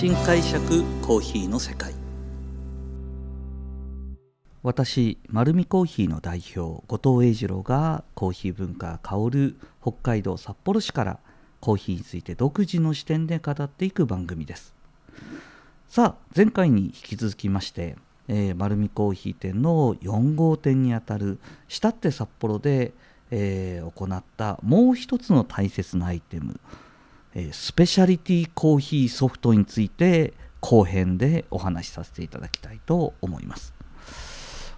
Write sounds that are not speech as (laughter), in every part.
新解釈コーヒーの世界。私丸見コーヒーの代表後藤英二郎がコーヒー文化香る北海道札幌市からコーヒーについて独自の視点で語っていく番組です。さあ前回に引き続きましてえー、丸見コーヒー店の4号店にあたるしたって札幌で、えー、行ったもう一つの大切なアイテム、スペシャリティコーヒーソフトについて後編でお話しさせていただきたいと思います。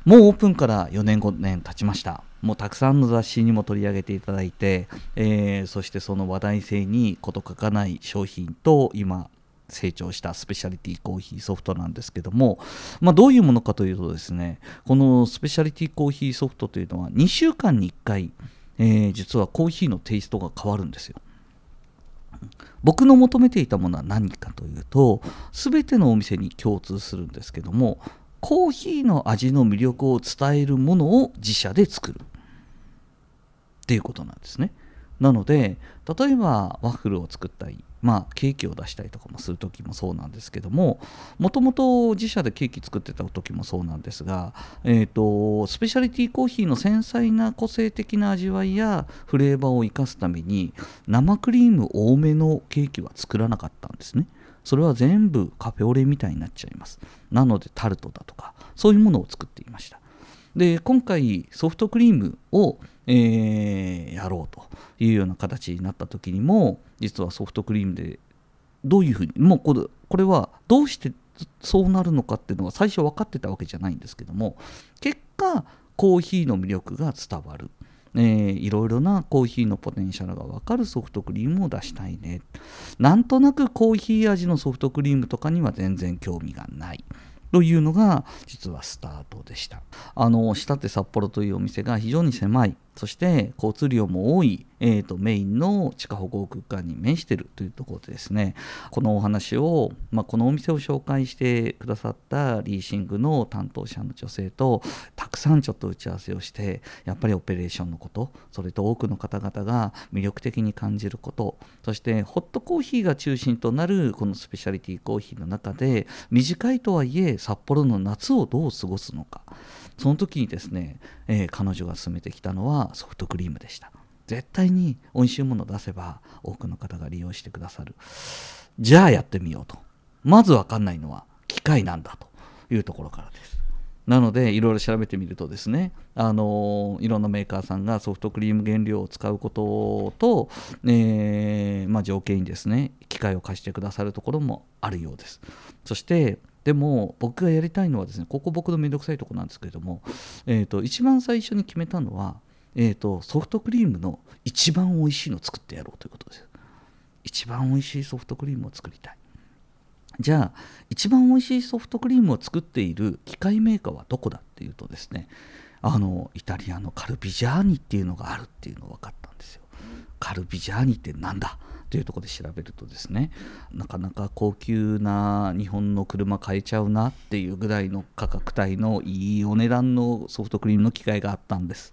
もうオープンから4年5年経ちました。もうたくさんの雑誌にも取り上げていただいて、えー、そしてその話題性に事欠かない商品と今成長したスペシャリティコーヒーソフトなんですけども、まあ、どういうものかというとですねこのスペシャリティコーヒーソフトというのは2週間に1回、えー、実はコーヒーのテイストが変わるんですよ。僕の求めていたものは何かというと全てのお店に共通するんですけどもコーヒーの味の魅力を伝えるものを自社で作るっていうことなんですね。なので例えばワッフルを作ったりまあ、ケーキを出したりとかもする時もそうなんですけどももともと自社でケーキ作ってた時もそうなんですが、えーと、スペシャリティコーヒーの繊細な個性的な味わいやフレーバーを生かすために生クリーム多めのケーキは作らなかったんですね。それは全部カフェオレみたいになっちゃいます。なのでタルトだとかそういうものを作っていました。で今回ソフトクリームをえー、やろうというような形になった時にも実はソフトクリームでどういうふうにもうこれこれはどうしてそうなるのかっていうのは最初分かってたわけじゃないんですけども結果コーヒーの魅力が伝わる、えー、いろいろなコーヒーのポテンシャルが分かるソフトクリームを出したいね。なんとなくコーヒー味のソフトクリームとかには全然興味がない。というのが実はスタートでした。あの下手札幌というお店が非常に狭い。そして交通量も多い、えーと、メインの地下歩行空間に面しているというところでですね。このお話を、まあ、このお店を紹介してくださったリーシングの担当者の女性とたくさんちょっと打ち合わせをしてやっぱりオペレーションのことそれと多くの方々が魅力的に感じることそしてホットコーヒーが中心となるこのスペシャリティコーヒーの中で短いとはいえ札幌の夏をどう過ごすのか。その時にですね、えー、彼女が勧めてきたのはソフトクリームでした。絶対に美味しいものを出せば多くの方が利用してくださる。じゃあやってみようと。まず分かんないのは機械なんだと。いうところからです。なのでいろいろ調べてみるとですねあのいろんなメーカーさんがソフトクリーム原料を使うことと、えー、まあ、条件にですね機械を貸してくださるところもあるようです。そしてでも僕がやりたいのはですねここ僕のめんどくさいとこなんですけれども、えーと、一番最初に決めたのは、えーと、ソフトクリームの一番美味しいのを作ってやろうということです一番美味しいソフトクリームを作りたい。じゃあ一番美味しいソフトクリームを作っている機械メーカーはどこだっていうとですねあのイタリアのカルビジャーニっていうのがあるっていうのが分かったんですよ。カルビジャーニってなんだというところで調べるとですねなかなか高級な日本の車買えちゃうなっていうぐらいの価格帯のいいお値段のソフトクリームの機械があったんです。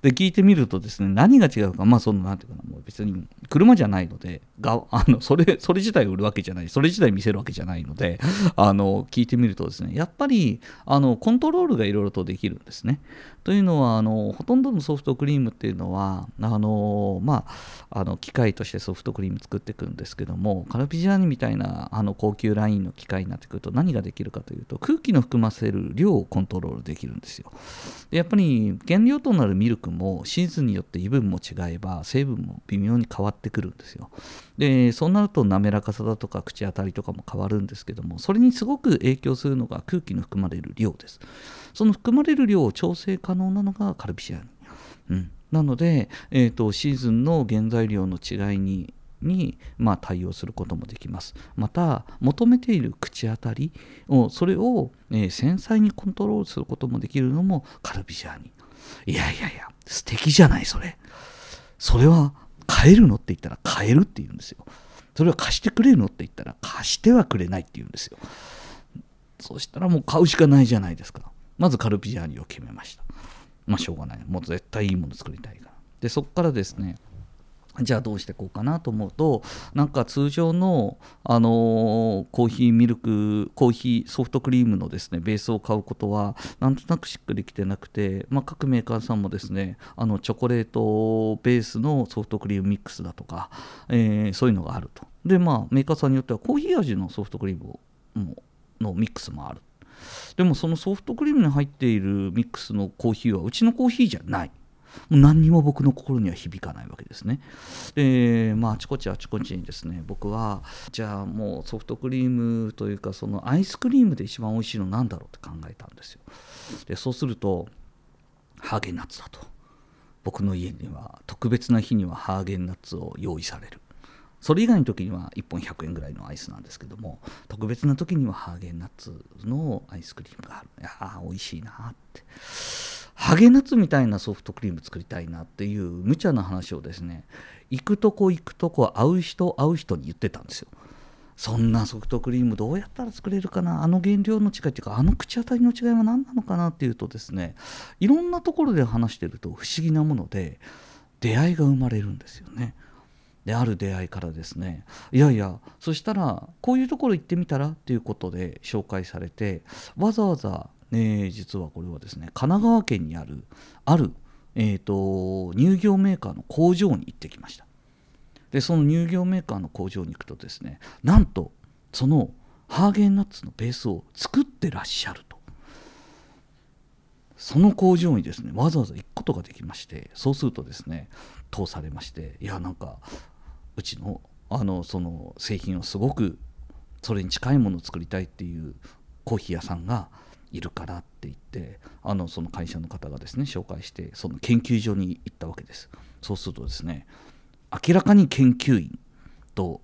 で聞いてみるとですね何が違うかまあその何ていうかなもう別に車じゃないのでがあのそれそれ自体売るわけじゃないそれ自体見せるわけじゃないのであの聞いてみるとですねやっぱりあのコントロールがいろいろとできるんですね。というのはあのほとんどのソフトクリームっていうのはあのまああの機械としてソフトクリーム作っていくんですけどもカルピジャーニみたいなあの高級ラインの機械になってくると何ができるかというと空気の含ませる量をコントロールできるんですよ。でやっぱり原料となるミルクもシーズンによって油分も違えば成分も微妙に変わってくるんですよ。でそうなると滑らかさだとか口当たりとかも変わるんですけどもそれにすごく影響するのが空気の含まれる量です。その含まれる量を調整可能なのがカルピジャーニ、うん、なので、えーと、シーズンの原材料の違いにに、まあ、対応することもできます。また求めている口当たりをそれを、えー、繊細にコントロールすることもできるのもカルビジャーニ。いやいやいや素敵じゃないそれ。それは買えるのって言ったら買えるって言うんですよ。それは貸してくれるのって言ったら貸してはくれないって言うんですよ。そしたらもう買うしかないじゃないですか。まずカルビジャーニを決めました。まあしょうがない。もう絶対いいもの作りたいから。で、そこからですね、じゃあどうしていこうかなと思うとなんか通常の、あのー、コーヒーミルクコーヒーソフトクリームのですねベースを買うことはなんとなくしっくりきてなくて、まあ、各メーカーさんもですねあのチョコレートベースのソフトクリームミックスだとか、えー、そういうのがあると。でまあメーカーさんによってはコーヒー味のソフトクリームものミックスもある。でもそのソフトクリームに入っているミックスのコーヒーはうちのコーヒーじゃない。何にも僕の心には響かないわけですね。でまあちこちあちこちにですね僕はじゃあもうソフトクリームというかそのアイスクリームで一番美味しいのなんだろうって考えたんですよ。でそうするとハーゲンナッツだと僕の家には特別な日にはハーゲンナッツを用意される。それ以外の時には1本100円ぐらいのアイスなんですけども特別な時にはハーゲンナッツのアイスクリームがあるいや美味しいなってハゲナツみたいなソフトクリーム作りたいなっていう無茶な話をですね行くとこ行くとこ会う人会う人に言ってたんですよそんなソフトクリームどうやったら作れるかな？あの原料の違いっていうかあの口当たりの違いは何なのかなっていうとですねいろんなところで話してると不思議なもので出会いが生まれるんですよね。である出会いからですねいやいやそしたらこういうところ行ってみたらっていうことで紹介されてわざわざえー、実はこれはですね神奈川県にあるある、えーと、乳業メーカーの工場に行ってきました。でその乳業メーカーの工場に行くとですねなんとそのハーゲンナッツのベースを作ってらっしゃると。その工場にですねわざわざ行くことができましてそうするとですね通されましていやなんかうちのあのその製品をすごくそれに近いものを作りたいっていうコーヒー屋さんがいるからって言ってあのその会社の方がですね紹介してその研究所に行ったわけです。そうするとですね明らかに研究員と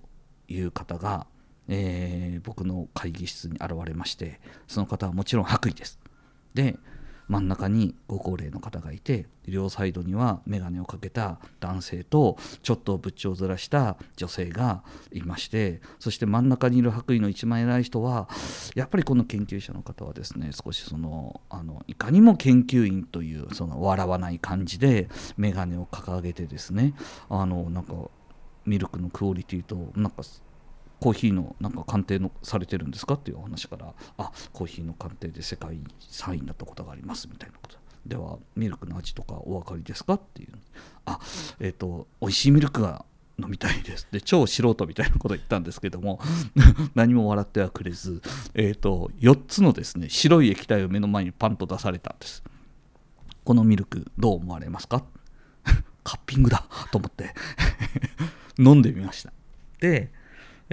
いう方が、えー、僕の会議室に現れましてその方はもちろん白衣です。で真ん中にご高齢の方がいて両サイドには眼鏡をかけた男性とちょっと仏頂をずらした女性がいましてそして真ん中にいる白衣の一番偉い人はやっぱりこの研究者の方はですね少しそのあのいかにも研究員というその笑わない感じで眼鏡を掲げてですねあのなんかミルクのクオリティとなんかコーヒーのなんか鑑定のされてるんですかっていうお話からあコーヒーの鑑定で世界3位になったことがありますみたいなこと。ではミルクの味とかお分かりですかっていう。あえっ、ー、と美味しいミルクが飲みたいです。で超素人みたいなこと言ったんですけども (laughs) 何も笑ってはくれず、えーと、4つのですね白い液体を目の前にパンと出されたんです。このミルクどう思われますか？(laughs) カッピングだと思って。(laughs) 飲んでみました。で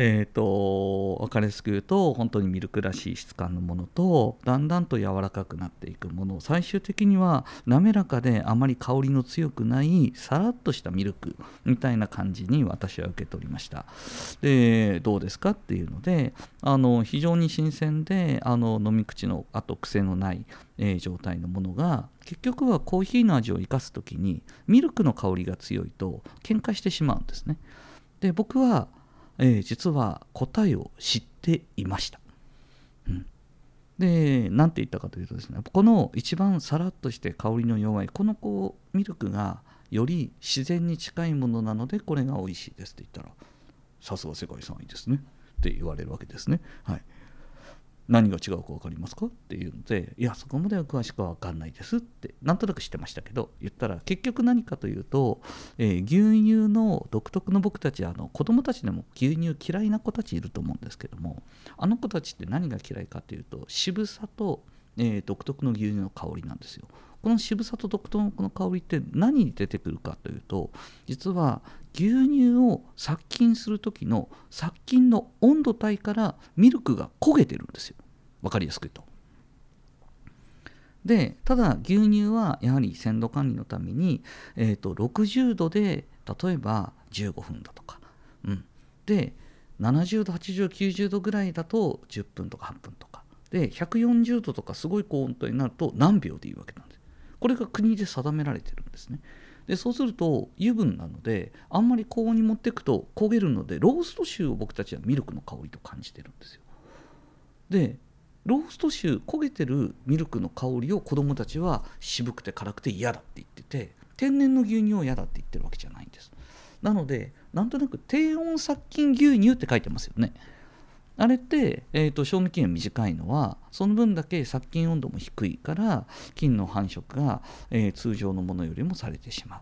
えーと、分かりやすく言うと本当にミルクらしい質感のものとだんだんと柔らかくなっていくもの。最終的には滑らかであまり香りの強くないさらっとしたミルクみたいな感じに私は受け取りました。でどうですかっていうのであの非常に新鮮であの飲み口のあと癖のない、えー、状態のものが結局はコーヒーの味を生かす時にミルクの香りが強いと喧嘩してしまうんですね。で僕はえー、実は答えを知っていました。うん、で何て言ったかというとですねこの一番さらっとして香りの弱いこのこうミルクがより自然に近いものなのでこれが美味しいですって言ったらさすが世界3位ですねって言われるわけですね。はい何が違うか分かりますか？っていうのでいやそこまでは詳しくは分かんないですってなんとなく知ってましたけど言ったら結局何かというと、えー、牛乳の独特の僕たちあの子供たちでも牛乳嫌いな子たちいると思うんですけどもあの子たちって何が嫌いかというと渋さと、えー、独特の牛乳の香りなんですよ。この渋さと独特のこの香りって何に出てくるかというと実は牛乳を殺菌する時の殺菌の温度帯からミルクが焦げてるんですよ。分かりやすく言うと。でただ牛乳はやはり鮮度管理のために、えーと、60度で例えば15分だとか、うん、で70度80度90度ぐらいだと10分とか8分とか。で140度とかすごい高温度になると何秒でいいわけなんですこれが国で定められてるんですね。でそうすると油分なのであんまり高温に持っていくと焦げるのでロースト臭を僕たちはミルクの香りと感じてるんですよ。でロースト臭焦げてるミルクの香りを子どもたちは渋くて辛くて嫌だって言ってて天然の牛乳を嫌だって言ってるわけじゃないんです。なのでなんとなく低温殺菌牛乳って書いてますよね。あれって、えーと、賞味期限短いのはその分だけ殺菌温度も低いから菌の繁殖が、えー、通常のものよりもされてしまう。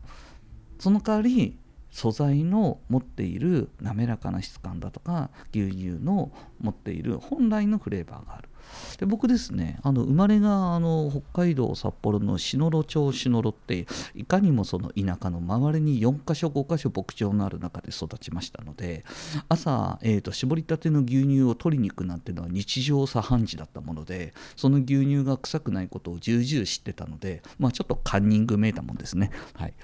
その代わり素材の持っている滑らかな質感だとか牛乳の持っている本来のフレーバーがある。で僕ですねあの生まれがあの北海道札幌の篠路町篠路っていかにもその田舎の周りに4か所5か所牧場のある中で育ちましたので朝、えーと、絞りたての牛乳を取りに行くなんてのは日常茶飯事だったものでその牛乳が臭くないことを重々知ってたので、まあ、ちょっとカンニングめいたもんですね、はい、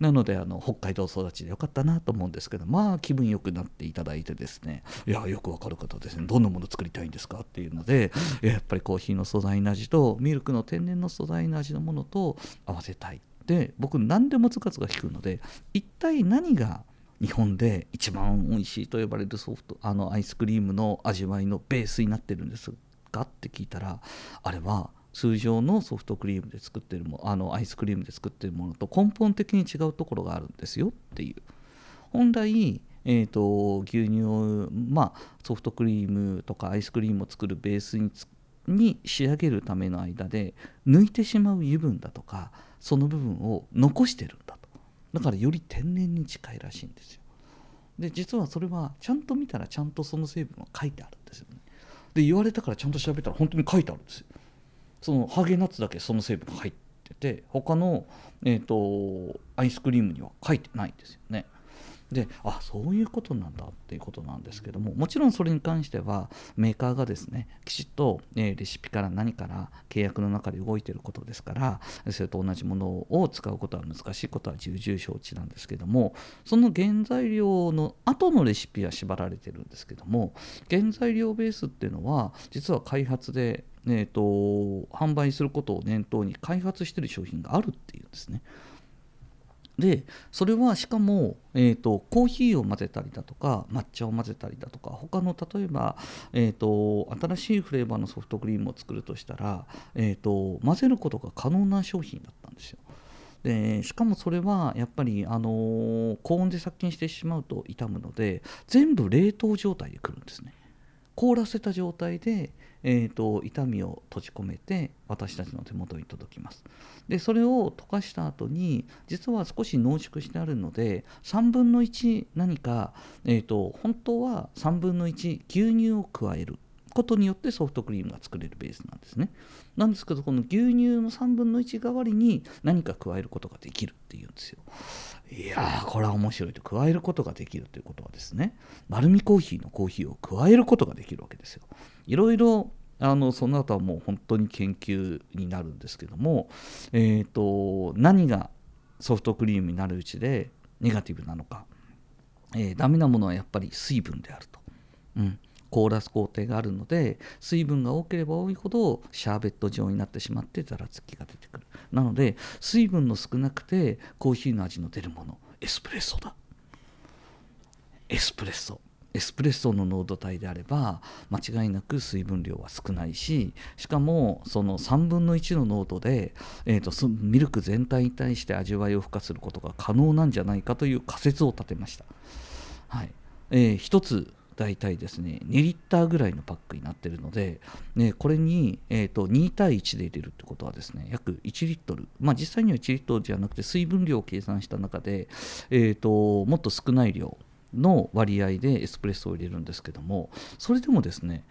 なのであの北海道育ちでよかったなと思うんですけどまあ気分よくなっていただいてですねいやよくわかる方ですね。どんなもの作りたいんですかっていうので (laughs) やっぱりコーヒーの素材の味とミルクの天然の素材の味のものと合わせたいで僕何でもつかつが引くので一体何が日本で一番美味しいと呼ばれるソフトあのアイスクリームの味わいのベースになってるんですかって聞いたらあれは通常のソフトクリームで作ってるもあのアイスクリームで作ってるものと根本的に違うところがあるんですよっていう。本来えーと、牛乳を、まあ、ソフトクリームとかアイスクリームを作るベースにに仕上げるための間で抜いてしまう油分だとかその部分を残してるんだと。だからより天然に近いらしいんですよ。で実はそれはちゃんと見たらちゃんとその成分が書いてあるんですよね。で言われたからちゃんと調べたら本当に書いてあるんですよ。そのハーゲナッツだけその成分が入ってて他の、えーとアイスクリームには書いてないんですよね。であそういうことなんだっていうことなんですけどももちろんそれに関してはメーカーがですねきちっと、え、レシピから何から契約の中で動いてることですからそれと同じものを使うことは難しいことは重々承知なんですけどもその原材料の後のレシピは縛られてるんですけども原材料ベースっていうのは実は開発でえーと販売することを念頭に開発してる商品があるっていうんですね。でそれはしかも、えーと、コーヒーを混ぜたりだとか抹茶を混ぜたりだとか他の例えば、えーと、新しいフレーバーのソフトクリームを作るとしたら、えーと、混ぜることが可能な商品だったんですよ。でしかもそれはやっぱり、あのー、高温で殺菌してしまうと傷むので全部冷凍状態でくるんですね。凍らせた状態で、えーと、痛みを閉じ込めて私たちの手元に届きます。でそれを溶かした後に実は少し濃縮してあるので3分の1何か、えーと、本当は3分の1牛乳を加える。ことによってソフトクリームが作れるベースなんですね。なんですけどこの牛乳の3分の1代わりに何か加えることができるっていうんですよ。いやーこれは面白いと。加えることができるということはですね丸みコーヒーのコーヒーを加えることができるわけですよ。いろいろあのその後はもう本当に研究になるんですけども、えーと、何がソフトクリームになるうちでネガティブなのか、えー、ダメなものはやっぱり水分であると、うん、凍らす工程があるので水分が多ければ多いほどシャーベット状になってしまってざらつきが出てくる。なので水分の少なくてコーヒーの味の出るものエスプレッソだ。エスプレッソ。エスプレッソの濃度帯であれば間違いなく水分量は少ないししかもその3分の1の濃度で、えーと、ミルク全体に対して味わいを付加することが可能なんじゃないかという仮説を立てました、はい。えー、1つ大体ですね2リッターぐらいのパックになってるので、ね、これに、えーと、2対1で入れるってことはですね約1リットル。まあ実際には1リットルじゃなくて水分量を計算した中で、えーと、もっと少ない量の割合でエスプレッソを入れるんですけどもそれでもですね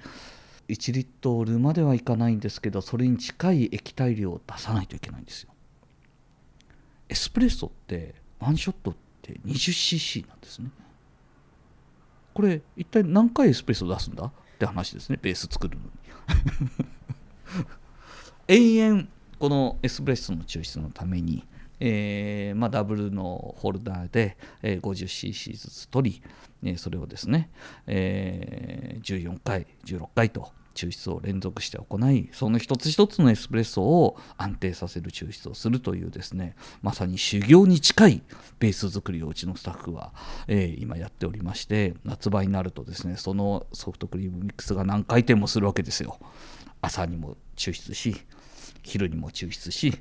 1リットルまではいかないんですけどそれに近い液体量を出さないといけないんですよ。エスプレッソってワンショットって 20cc なんですね。これ一体何回エスプレッソ出すんだ？って話ですね。ベース作るのに。(laughs) 永遠このエスプレッソの抽出のために、えーまあ、ダブルのホルダーで、えー、50cc ずつ取り、それをですね、えー、14回16回と抽出を連続して行いその一つ一つのエスプレッソを安定させる抽出をするというですねまさに修行に近いベース作りをうちのスタッフは、え、今やっておりまして夏場になるとですねそのソフトクリームミックスが何回転もするわけですよ。朝にも抽出し昼にも抽出し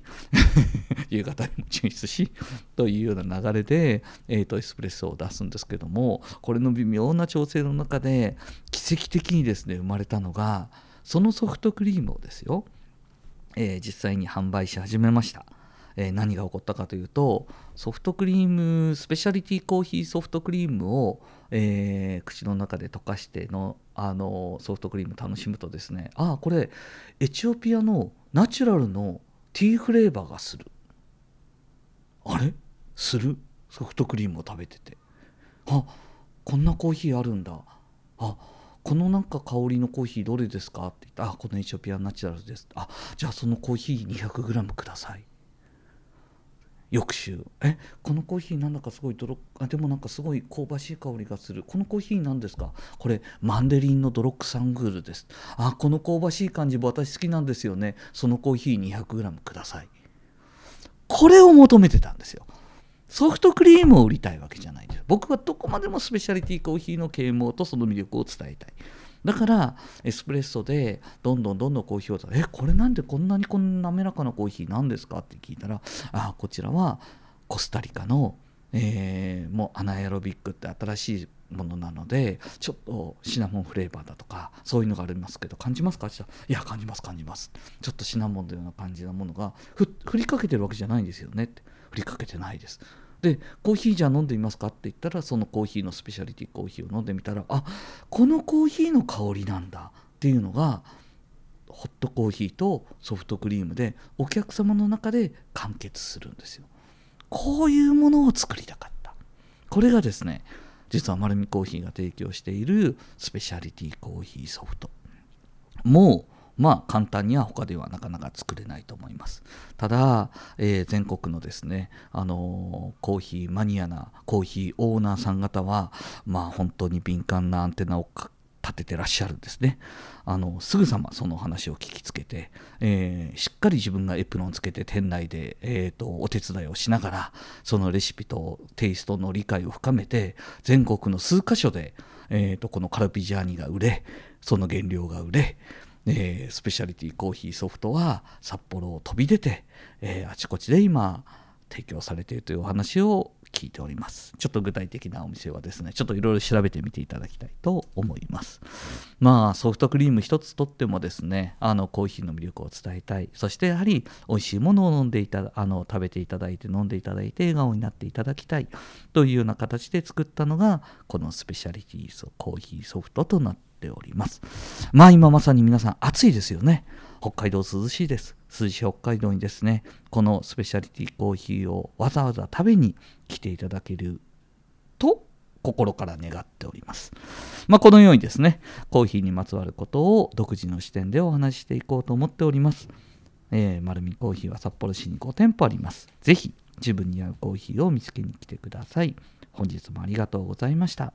(laughs) 夕方にも抽出しというような流れで、えーと、エスプレッソを出すんですけどもこれの微妙な調整の中で奇跡的にですね生まれたのがそのソフトクリームをですよ、えー、実際に販売し始めました。えー、何が起こったかというとソフトクリームスペシャリティコーヒーソフトクリームを、えー、口の中で溶かしてのあのソフトクリーム楽しむとですねああこれエチオピアのナチュラルのティーフレーバーがする。あれ？する？ソフトクリームを食べてて。あこんなコーヒーあるんだ。あこのなんか香りのコーヒーどれですか？って言ったあこのエチオピアナチュラルです。あじゃあそのコーヒー 200g ください。翌週。えこのコーヒーなんだかすごい泥あでもなんかすごい香ばしい香りがする。このコーヒーなんですか？これマンデリンのドロックサングールです。あこの香ばしい感じ私好きなんですよね。そのコーヒー 200g ください。これを求めてたんですよ。ソフトクリームを売りたいわけじゃないんです。僕はどこまでもスペシャリティコーヒーの啓蒙とその魅力を伝えたい。だからエスプレッソでどんどんどんどんコーヒーをえこれなんでこんなにこんな滑らかなコーヒーなんですか？って聞いたらあこちらはコスタリカの、えー、もうアナエロビックって新しいものなのでちょっとシナモンフレーバーだとかそういうのがありますけど感じますか？いや感じます感じますちょっとシナモンのような感じなものがふ振りかけてるわけじゃないんですよねって。振りかけてないです。でコーヒーじゃあ飲んでみますか？って言ったらそのコーヒーのスペシャリティコーヒーを飲んでみたらあこのコーヒーの香りなんだっていうのがホットコーヒーとソフトクリームでお客様の中で完結するんですよ。こういうものを作りたかった。これがですね実は丸見コーヒーが提供しているスペシャリティコーヒーソフト。もうまあ簡単には他ではなかなか作れないと思います。ただ、えー、全国のですねあのー、コーヒーマニアなコーヒーオーナーさん方はまあ本当に敏感なアンテナを立ててらっしゃるんですね。あのすぐさまその話を聞きつけて、えー、しっかり自分がエプロンつけて店内で、えーと、とお手伝いをしながらそのレシピとテイストの理解を深めて全国の数カ所で、えーとこのカルピジャーニが売れその原料が売れえー、スペシャリティコーヒーソフトは札幌を飛び出て、えー、あちこちで今提供されているというお話を聞いております。ちょっと具体的なお店はですね、ちょっといろいろ調べてみていただきたいと思います。まあ、ソフトクリーム一つとってもですね、あのコーヒーの魅力を伝えたい。そしてやはり美味しいものを飲んでいたあの食べていただいて飲んでいただいて笑顔になっていただきたいというような形で作ったのがこのスペシャリティコーヒーソフトとなております。まあ今まさに皆さん暑いですよね。北海道涼しいです。涼しい北海道にですね、このスペシャリティコーヒーをわざわざ食べに来ていただけると心から願っております。まあ、このようにですね、コーヒーにまつわることを独自の視点でお話ししていこうと思っております。えー、丸見コーヒーは札幌市に5店舗あります。ぜひ自分に合うコーヒーを見つけに来てください。本日もありがとうございました。